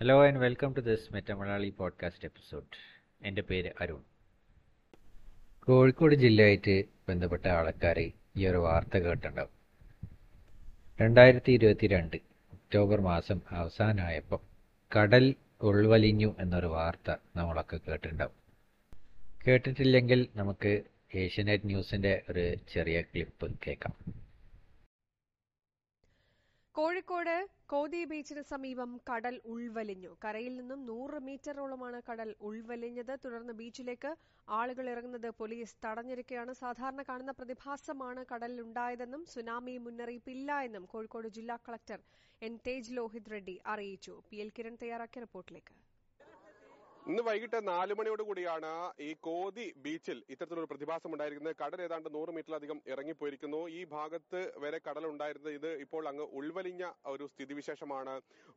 Hello and welcome to this Metamalayali podcast episode എന്റെ പേര് അരുൺ. കോഴിക്കോട് ജില്ലയായിട്ട് ബന്ധപ്പെട്ട ആൾക്കാർ ഈ ഒരു വാർത്ത കേട്ടിട്ടുണ്ടാവും. രണ്ടായിരത്തി ഇരുപത്തി രണ്ട് ഒക്ടോബർ മാസം അവസാനമായപ്പോൾ കടൽ ഉൾവലിഞ്ഞു എന്നൊരു വാർത്ത നമ്മളൊക്കെ കേട്ടിട്ടുണ്ടാവും. കേട്ടിട്ടില്ലെങ്കിൽ നമുക്ക് ഏഷ്യനെറ്റ് ന്യൂസിന്റെ ഒരു ചെറിയ ക്ലിപ്പ് കേൾക്കാം. കോഴിക്കോട് കോതി ബീച്ചിന് സമീപം കടൽ ഉൾവലിഞ്ഞു. കരയിൽ നിന്നും നൂറ് മീറ്ററോളമാണ് കടൽ ഉൾവലിഞ്ഞത്. തുടർന്ന് ബീച്ചിലേക്ക് ആളുകൾ ഇറങ്ങുന്നത് പോലീസ് തടഞ്ഞിരിക്കുകയാണ്. സാധാരണ കാണുന്ന പ്രതിഭാസമാണ് കടലിൽ ഉണ്ടായതെന്നും സുനാമി മുന്നറിയിപ്പില്ല എന്നും കോഴിക്കോട് ജില്ലാ കളക്ടർ എൻ തേജ് ലോഹിത് റെഡ്ഡി അറിയിച്ചു. പി എൽ കിരൺ തയ്യാറാക്കിയ റിപ്പോർട്ടിലേക്ക്. ഇന്ന് വൈകിട്ട് നാല് മണിയോട് കൂടിയാണ് ഈ കോതി ബീച്ചിൽ ഇത്തരത്തിലൊരു പ്രതിഭാസം ഉണ്ടായിരിക്കുന്നത്. കടൽ ഏതാണ്ട് നൂറ് മീറ്ററിലധികം ഇറങ്ങിപ്പോയിരിക്കുന്നു. ഈ ഭാഗത്ത് വരെ കടൽ ഉണ്ടായിരുന്നത് ഇത് ഇപ്പോൾ അങ്ങ് ഉൾവലിഞ്ഞ ഒരു സ്ഥിതിവിശേഷമാണ്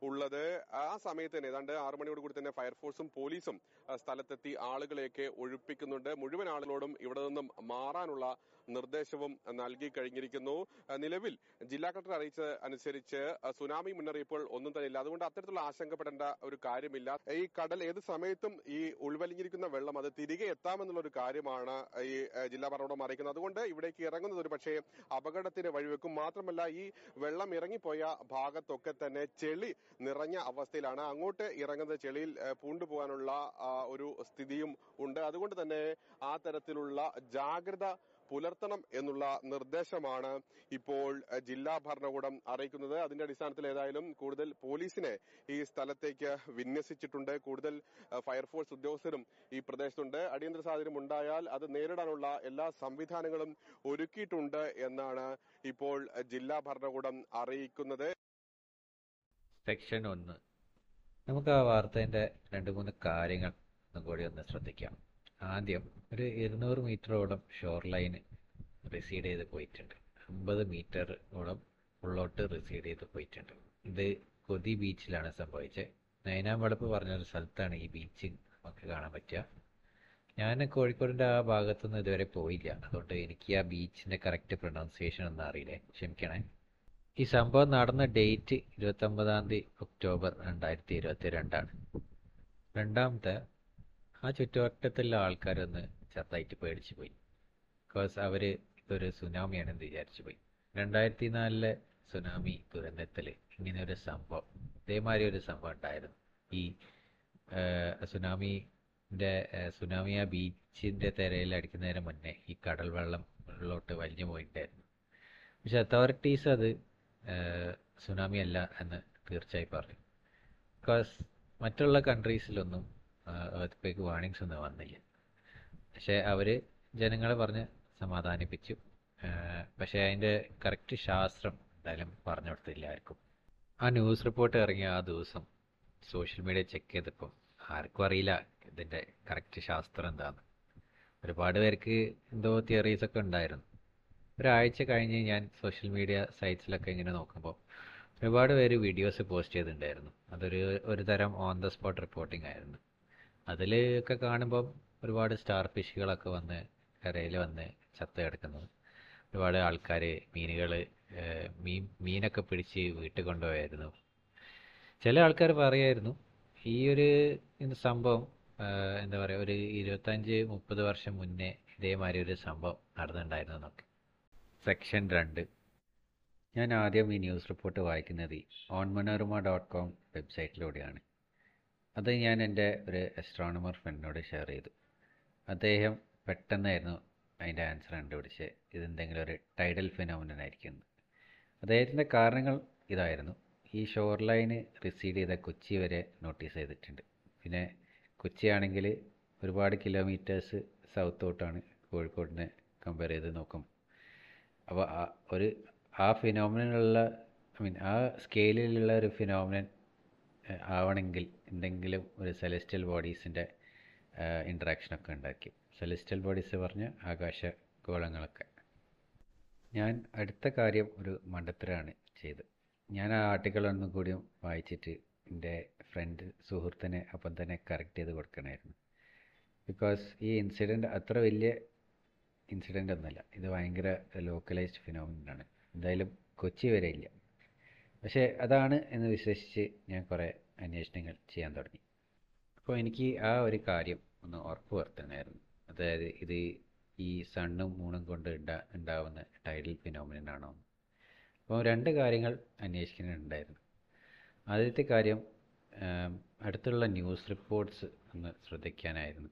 ഉള്ളത്. ആ സമയത്ത് തന്നെ ഏതാണ്ട് ആറു മണിയോട് കൂടി തന്നെ ഫയർഫോഴ്സും പോലീസും സ്ഥലത്തെത്തി ആളുകളെയൊക്കെ ഒഴിപ്പിക്കുന്നുണ്ട്. മുഴുവൻ ആളുകളോടും ഇവിടെ നിന്നും മാറാനുള്ള നിർദ്ദേശവും നൽകി കഴിഞ്ഞിരിക്കുന്നു. നിലവിൽ ജില്ലാ കളക്ടർ അറിയിച്ചത് അനുസരിച്ച് സുനാമി മുന്നറിയിപ്പുകൾ ഒന്നും തന്നെ ഇല്ല. അതുകൊണ്ട് അത്തരത്തിലുള്ള ആശങ്കപ്പെടേണ്ട ഒരു കാര്യമില്ല. ഈ കടൽ ഏത് സമയത്തും ഈ ഉൾവലിഞ്ഞിരിക്കുന്ന വെള്ളം അത് തിരികെ എത്താമെന്നുള്ള ഒരു കാര്യമാണ് ഈ ജില്ലാ ഭരണകൂടം അറിയിക്കുന്നത്. അതുകൊണ്ട് ഇവിടേക്ക് ഇറങ്ങുന്നത് ഒരു പക്ഷേ അപകടത്തിന് വഴിവെക്കും. മാത്രമല്ല ഈ വെള്ളം ഇറങ്ങിപ്പോയ ഭാഗത്തൊക്കെ തന്നെ ചെളി നിറഞ്ഞ അവസ്ഥയിലാണ്. അങ്ങോട്ട് ഇറങ്ങുന്നത് ചെളിയിൽ പൂണ്ടുപോകാനുള്ള ഒരു സ്ഥിതിയും ഉണ്ട്. അതുകൊണ്ട് തന്നെ ആ തരത്തിലുള്ള ജാഗ്രത പുലർത്തണം എന്നുള്ള നിർദ്ദേശമാണ് ഇപ്പോൾ ജില്ലാ ഭരണകൂടം അറിയിക്കുന്നത്. അതിന്റെ അടിസ്ഥാനത്തിൽ ഏതായാലും കൂടുതൽ പോലീസിനെ ഈ സ്ഥലത്തേക്ക് വിന്യസിച്ചിട്ടുണ്ട്. കൂടുതൽ ഫയർഫോഴ്സ് ഉദ്യോഗസ്ഥരും ഈ പ്രദേശത്തുണ്ട്. അടിയന്തര സാഹചര്യം ഉണ്ടായാൽ അത് നേരിടാനുള്ള എല്ലാ സംവിധാനങ്ങളും ഒരുക്കിയിട്ടുണ്ട് എന്നാണ് ഇപ്പോൾ ജില്ലാ ഭരണകൂടം അറിയിക്കുന്നത്. സെക്ഷൻ ഒന്ന്. നമുക്ക് ആ വാർത്തേന്റെ രണ്ട് മൂന്ന് കാര്യങ്ങൾ ഒന്നും കൂടി ഒന്ന് ശ്രദ്ധിക്കാം. ആദ്യം ഒരു ഇരുന്നൂറ് മീറ്ററോളം ഷോർ ലൈന് റിസീഡ് ചെയ്ത് പോയിട്ടുണ്ട്. അമ്പത് മീറ്ററോളം ഉള്ളോട്ട് റിസീഡ് ചെയ്ത് പോയിട്ടുണ്ട്. ഇത് കൊതി ബീച്ചിലാണ് സംഭവിച്ചത്. നൈനാമ്പളപ്പ് പറഞ്ഞൊരു സ്ഥലത്താണ് ഈ ബീച്ച് നമുക്ക് കാണാൻ പറ്റുക. ഞാൻ കോഴിക്കോടിന്റെ ആ ഭാഗത്തുനിന്ന് ഇതുവരെ പോയില്ല. അതുകൊണ്ട് എനിക്ക് ആ ബീച്ചിന്റെ കറക്റ്റ് പ്രൊണൗൺസിയേഷൻ ഒന്നും അറിയില്ലേ. ക്ഷമിക്കണേ. ഈ സംഭവം നടന്ന ഡേറ്റ് ഇരുപത്തൊമ്പതാം തീയതി ഒക്ടോബർ രണ്ടായിരത്തി ഇരുപത്തി രണ്ടാണ് രണ്ടാമത്തെ ആ ചുറ്റുവട്ടത്തുള്ള ആൾക്കാരൊന്ന് ചത്തായിട്ട് പേടിച്ചു പോയി. ബിക്കോസ് അവർ ഇതൊരു സുനാമിയാണെന്ന് വിചാരിച്ചു പോയി. രണ്ടായിരത്തി നാലിലെ സുനാമി ദുരന്തത്തിൽ ഇങ്ങനെ ഒരു സംഭവം ഇതേമാതിരി ഒരു സംഭവം ഉണ്ടായിരുന്നു. ഈ സുനാമിന്റെ സുനാമി ആ ബീച്ചിന്റെ തിരയിൽ അടിക്കുന്നതിന് മുന്നേ ഈ കടൽ വെള്ളം ഉള്ളിലോട്ട് വലിഞ്ഞു പോയിട്ടുണ്ടായിരുന്നു. പക്ഷെ അതോറിറ്റീസ് അത് സുനാമി അല്ല എന്ന് തീർച്ചയായും പറഞ്ഞു. ബിക്കോസ് മറ്റുള്ള കൺട്രീസിലൊന്നും എർത്ത് വാണിങ്സ് ഒന്നും വന്നില്ല. പക്ഷേ അവർ ജനങ്ങളെ പറഞ്ഞ് സമാധാനിപ്പിച്ചു. പക്ഷേ അതിന്റെ കറക്റ്റ് ശാസ്ത്രം എന്തായാലും പറഞ്ഞു കൊടുത്തില്ല ആർക്കും ആ ന്യൂസ് റിപ്പോർട്ട് ഇറങ്ങിയ ആ ദിവസം സോഷ്യൽ മീഡിയ ചെക്ക് ചെയ്തപ്പോൾ ആർക്കും അറിയില്ല ഇതിന്റെ കറക്റ്റ് ശാസ്ത്രം എന്താണെന്ന് ഒരുപാട് പേർക്ക് എന്തോ തിയറീസ് ഒക്കെ ഉണ്ടായിരുന്നു. ഒരാഴ്ച കഴിഞ്ഞ് ഞാൻ സോഷ്യൽ മീഡിയ സൈറ്റ്സിലൊക്കെ ഇങ്ങനെ നോക്കുമ്പോൾ ഒരുപാട് പേര് വീഡിയോസ് പോസ്റ്റ് ചെയ്തിട്ടുണ്ടായിരുന്നു. അതൊരു ഒരു തരം ഓൺ ദ സ്പോട്ട് റിപ്പോർട്ടിംഗ് ആയിരുന്നു. അതിൽ ഒക്കെ ഒരുപാട് സ്റ്റാർ ഫിഷുകളൊക്കെ വന്ന് കരയിൽ വന്ന് ചത്ത് കിടക്കുന്നത് ഒരുപാട് ആൾക്കാർ മീനുകൾ മീൻ മീനൊക്കെ പിടിച്ച് വീട്ടിൽ കൊണ്ടുപോയായിരുന്നു. ചില ആൾക്കാർ പറയായിരുന്നു ഈ ഒരു സംഭവം എന്താ പറയുക ഒരു ഇരുപത്തഞ്ച് മുപ്പത് വർഷം മുന്നേ ഇതേമാതിരി ഒരു സംഭവം നടന്നിട്ടുണ്ടായിരുന്നു എന്നൊക്കെ. സെക്ഷൻ രണ്ട്. ഞാൻ ആദ്യം ഈ ന്യൂസ് റിപ്പോർട്ട് വായിക്കുന്നത് ഓൺ മനോരമ ഡോട്ട് കോം വെബ്സൈറ്റിലൂടെയാണ്. അത് ഞാൻ എന്റെ ഒരു അസ്ട്രോണമർ ഫ്രണ്ടിനോട് ഷെയർ ചെയ്തു. അദ്ദേഹം പെട്ടെന്നായിരുന്നു അതിന്റെ ആൻസർ കണ്ടുപിടിച്ച് ഇതെന്തെങ്കിലും ഒരു ടൈഡൽ ഫിനോമിനൻ ആയിരിക്കും. അദ്ദേഹത്തിന്റെ കാരണങ്ങൾ ഇതായിരുന്നു. ഈ ഷോർ ലൈന് റിസീഡ് ചെയ്ത കൊച്ചി വരെ നോട്ടീസ് ചെയ്തിട്ടുണ്ട്. പിന്നെ കൊച്ചിയാണെങ്കിൽ ഒരുപാട് കിലോമീറ്റേഴ്സ് സൗത്തോട്ടാണ് കോഴിക്കോടിനെ കമ്പയർ ചെയ്ത് നോക്കും അപ്പോൾ ആ ഒരു ആ ഫിനോമിനുള്ള ഐ മീൻ ആ സ്കെയിലിലുള്ള ഒരു ഫിനോമിനൻ ആവണമെങ്കിൽ എന്തെങ്കിലും ഒരു സെലസ്റ്റ്യൽ ബോഡീസിന്റെ ഇൻട്രാക്ഷനൊക്കെ ഉണ്ടാക്കി. സെലസ്റ്റ്യൽ ബോഡീസ് പറഞ്ഞ് ആകാശ ഗോളങ്ങളൊക്കെ. ഞാൻ അടുത്ത കാര്യം ഒരു മണ്ടത്തരാണ് ചെയ്തത് ഞാൻ ആ ആർട്ടിക്കിൾ ഒന്നും കൂടി വായിച്ചിട്ട് എന്റെ ഫ്രണ്ട് സുഹൃത്തിനെ അപ്പം തന്നെ കറക്റ്റ് ചെയ്ത് കൊടുക്കണമായിരുന്നു. ബിക്കോസ് ഈ ഇൻസിഡന്റ് അത്ര വലിയ ഇൻസിഡന്റ് ഒന്നുമല്ല. ഇത് ഭയങ്കര ലോക്കലൈസ്ഡ് ഫിനോമിനാണ് എന്തായാലും കൊച്ചി വരെ ഇല്ല. പക്ഷേ അതാണ് എന്ന് വിശ്വസിച്ച് ഞാൻ കുറേ അന്വേഷണങ്ങൾ ചെയ്യാൻ തുടങ്ങി. അപ്പോൾ എനിക്ക് ആ ഒരു കാര്യം ഒന്ന് ഉറപ്പ് വരുത്തണമായിരുന്നു. അതായത് ഇത് ഈ സണ്ണും മൂണും കൊണ്ട് ഉണ്ടാ ഉണ്ടാവുന്ന ടൈഡൽ ഫിനോമിനൻ ആണോ? അപ്പോൾ രണ്ട് കാര്യങ്ങൾ അന്വേഷിക്കുന്നുണ്ടായിരുന്നു. ആദ്യത്തെ കാര്യം അടുത്തുള്ള ന്യൂസ് റിപ്പോർട്ട്സ് ഒന്ന് ശ്രദ്ധിക്കാനായിരുന്നു.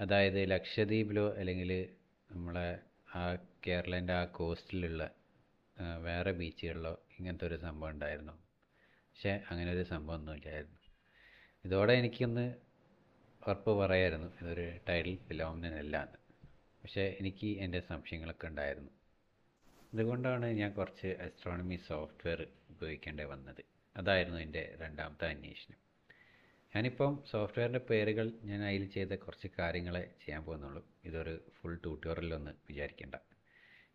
അതായത് ലക്ഷദ്വീപിലോ അല്ലെങ്കിൽ നമ്മളെ ആ കേരളന്റെ ആ കോസ്റ്റിലുള്ള വേറെ ബീച്ചുകളിലോ ഇങ്ങനത്തെ ഒരു സംഭവം ഉണ്ടായിരുന്നു. പക്ഷേ അങ്ങനെ ഒരു സംഭവം ഒന്നും ഇല്ലായിരുന്നു. ഇതോടെ എനിക്കൊന്ന് ഉറപ്പ് പറയായിരുന്നു ഇതൊരു ടൈറ്റിൽ ഫിലോമിനല്ല എന്ന്. പക്ഷേ എനിക്ക് എന്റെ സംശയങ്ങളൊക്കെ ഉണ്ടായിരുന്നു. അതുകൊണ്ടാണ് ഞാൻ കുറച്ച് അസ്ട്രോണമി സോഫ്റ്റ്വെയർ ഉപയോഗിക്കേണ്ടി വന്നത്. അതായിരുന്നു എന്റെ രണ്ടാമത്തെ അന്വേഷണം. ഞാനിപ്പം സോഫ്റ്റ്വെയറിന്റെ പേരുകൾ ഞാൻ അതിൽ ചെയ്ത കുറച്ച് കാര്യങ്ങളെ ചെയ്യാൻ പോകുന്നുള്ളൂ. ഇതൊരു ഫുൾ ട്യൂട്ടോറിയലൊന്ന് വിചാരിക്കേണ്ട.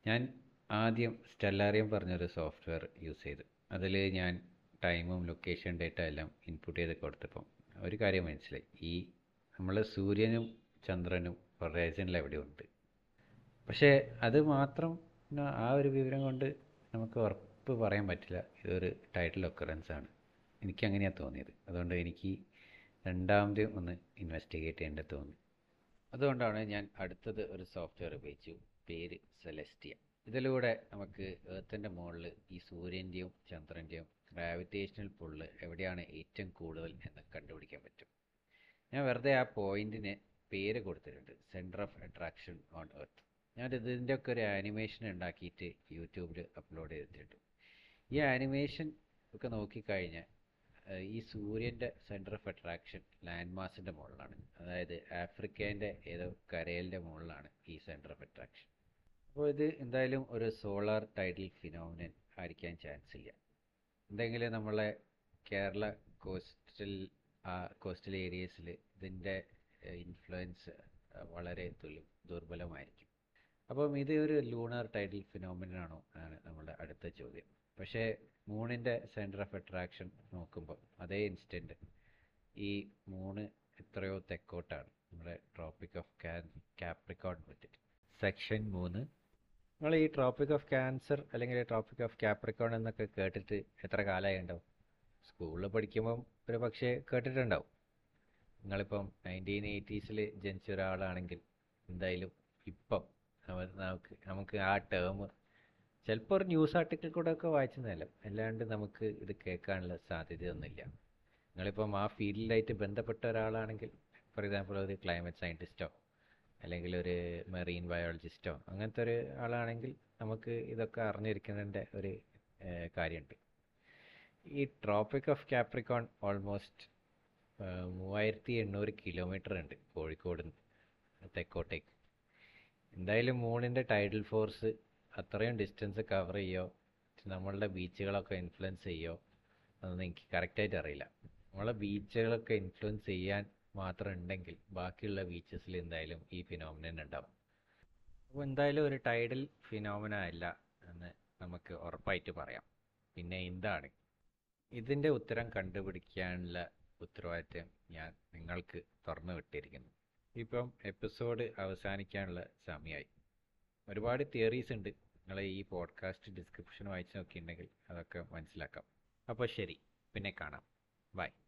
ഞാൻ ആദ്യം സ്റ്റെല്ലാറിയം പറഞ്ഞൊരു സോഫ്റ്റ്വെയർ യൂസ് ചെയ്തു. അതിൽ ഞാൻ ടൈമും ലൊക്കേഷൻ ഡേറ്റ എല്ലാം ഇൻപുട്ട് ചെയ്ത് കൊടുത്തപ്പം ഒരു കാര്യം മനസ്സിലായി. ഈ നമ്മളെ സൂര്യനും ചന്ദ്രനും ഹൊറൈസണിൽ എവിടെയുണ്ട്? പക്ഷേ അത് മാത്രം ആ ഒരു വിവരം കൊണ്ട് നമുക്ക് ഉറപ്പ് പറയാൻ പറ്റില്ല. ഇതൊരു ടൈറ്റിൽ ഒക്കറൻസ് ആണ്. എനിക്ക് അങ്ങനെയാണ് തോന്നിയത്. അതുകൊണ്ട് എനിക്ക് രണ്ടാമത് ഒന്ന് ഇൻവെസ്റ്റിഗേറ്റ് ചെയ്യേണ്ടത് തോന്നി. അതുകൊണ്ടാണ് ഞാൻ അടുത്തത് ഒരു സോഫ്റ്റ്വെയർ ഉപയോഗിച്ചു. പേര് സെലസ്റ്റിയ ഇതിലൂടെ നമുക്ക് ഏർത്തിന്റെ മുകളിൽ ഈ സൂര്യന്റെയും ചന്ദ്രന്റെയും ഗ്രാവിറ്റേഷണൽ പുള്ള് എവിടെയാണ് ഏറ്റവും കൂടുതൽ എന്ന് കണ്ടുപിടിക്കാൻ പറ്റും. ഞാൻ വെറുതെ ആ പോയിന്റിന് പേര് കൊടുത്തിട്ടുണ്ട്. Centre of attraction on earth ഞാൻ ഇതിന്റെയൊക്കെ ഒരു ആനിമേഷൻ ഉണ്ടാക്കിയിട്ട് യൂട്യൂബിൽ അപ്ലോഡ് ചെയ്തിട്ടുണ്ട്. ഈ ആനിമേഷൻ ഒക്കെ നോക്കിക്കഴിഞ്ഞാൽ ഈ സൂര്യന്റെ സെന്റർ ഓഫ് അട്രാക്ഷൻ ലാൻഡ് മാസിന്റെ മുകളിലാണ്. അതായത് ആഫ്രിക്കേന്റെ ഏതോ കരയലിന്റെ മുകളിലാണ് ഈ സെന്റർ ഓഫ് അട്രാക്ഷൻ അപ്പോൾ ഇത് എന്തായാലും ഒരു സോളാർ ടൈഡൽ ഫിനോമിനൻ ആയിരിക്കാൻ ചാൻസ് ഇല്ല. എന്തെങ്കിലും നമ്മളെ കേരള കോസ്റ്റൽ കോസ്റ്റൽ ഏരിയസിൽ ഇതിന്റെ ഇൻഫ്ലുവൻസ് വളരെ തുലു ദുർബലമായിരിക്കും. അപ്പം ഇത് ഒരു ലൂണാർ ടൈഡൽ ഫിനോമിനൻ ആണോ നമ്മുടെ അടുത്ത ചോദ്യം. പക്ഷേ മൂണിന്റെ സെന്റർ ഓഫ് അട്രാക്ഷൻ നോക്കുമ്പോൾ അതേ ഇൻസ്റ്റന്റ് ഈ മൂണ് എത്രയോ തെക്കോട്ടാണ്. നമ്മുടെ ട്രോപ്പിക് ഓഫ് ക്യാൻ കാപ്രിക്കോൺ വിട്ടിട്ട് സെക്ഷൻ മൂന്ന്. നിങ്ങൾ ഈ ട്രോപ്പിക് ഓഫ് ക്യാൻസർ അല്ലെങ്കിൽ ട്രോപ്പിക് ഓഫ് കാപ്രിക്കോൺ എന്നൊക്കെ കേട്ടിട്ട് എത്ര കാലമായി ഉണ്ടാവും സ്കൂളിൽ പഠിക്കുമ്പം ഒരു പക്ഷേ കേട്ടിട്ടുണ്ടാവും. നിങ്ങളിപ്പം നയന്റീൻ എയ്റ്റീസിൽ ജനിച്ച ഒരാളാണെങ്കിൽ എന്തായാലും ഇപ്പം നമുക്ക് നമുക്ക് ആ ടേം ചിലപ്പോൾ ഒരു ന്യൂസ് ആർട്ടിക്കിൾ കൂടെ ഒക്കെ വായിച്ചതല്ല അല്ലാണ്ട് നമുക്ക് ഇത് കേൾക്കാനുള്ള സാധ്യതയൊന്നുമില്ല. നിങ്ങളിപ്പം ആ ഫീൽഡിലായിട്ട് ബന്ധപ്പെട്ട ഒരാളാണെങ്കിൽ ഫോർ എക്സാമ്പിൾ ഒരു ക്ലൈമറ്റ് സയന്റിസ്റ്റോ അല്ലെങ്കിൽ ഒരു മെറീൻ ബയോളജിസ്റ്റോ അങ്ങനത്തെ ഒരു ആളാണെങ്കിൽ നമുക്ക് ഇതൊക്കെ അറിഞ്ഞിരിക്കുന്നതിന്റെ ഒരു കാര്യമുണ്ട്. ഈ ട്രോപ്പിക് ഓഫ് കാപ്രിക്കോൺ ഓൾമോസ്റ്റ് മൂവായിരത്തി എണ്ണൂറ് കിലോമീറ്റർ ഉണ്ട് കോഴിക്കോട് തെക്കോട്ടേക്ക്. എന്തായാലും മൂണിന്റെ ടൈഡൽ ഫോഴ്സ് അത്രയും ഡിസ്റ്റൻസ് കവർ ചെയ്യോ നമ്മളുടെ ബീച്ചുകളൊക്കെ ഇൻഫ്ലുവൻസ് ചെയ്യോ അതൊന്നും എനിക്ക് കറക്റ്റായിട്ട് അറിയില്ല. നമ്മളെ ബീച്ചുകളൊക്കെ ഇൻഫ്ലുവൻസ് ചെയ്യാൻ മാത്രം ഉണ്ടെങ്കിൽ ബാക്കിയുള്ള ബീച്ചസിൽ എന്തായാലും ഈ ഫിനോമിനൻ ഉണ്ടാവും. അപ്പോൾ എന്തായാലും ഒരു ടൈഡൽ ഫിനോമിന അല്ല എന്ന് നമുക്ക് ഉറപ്പായിട്ട് പറയാം. പിന്നെ എന്താണ്? ഇതിന്റെ ഉത്തരം കണ്ടുപിടിക്കാനുള്ള ഉത്തരവാദിത്വം ഞാൻ നിങ്ങൾക്ക് തുറന്നു വിട്ടിരിക്കുന്നു. ഇപ്പം എപ്പിസോഡ് അവസാനിക്കാനുള്ള സമയമായി. ഒരുപാട് തിയറീസ് ഉണ്ട്. നിങ്ങൾ ഈ പോഡ്കാസ്റ്റ് ഡിസ്ക്രിപ്ഷൻ വായിച്ച് നോക്കിയിട്ടുണ്ടെങ്കിൽ അതൊക്കെ മനസ്സിലാക്കാം. അപ്പോൾ ശരി പിന്നെ കാണാം. ബൈ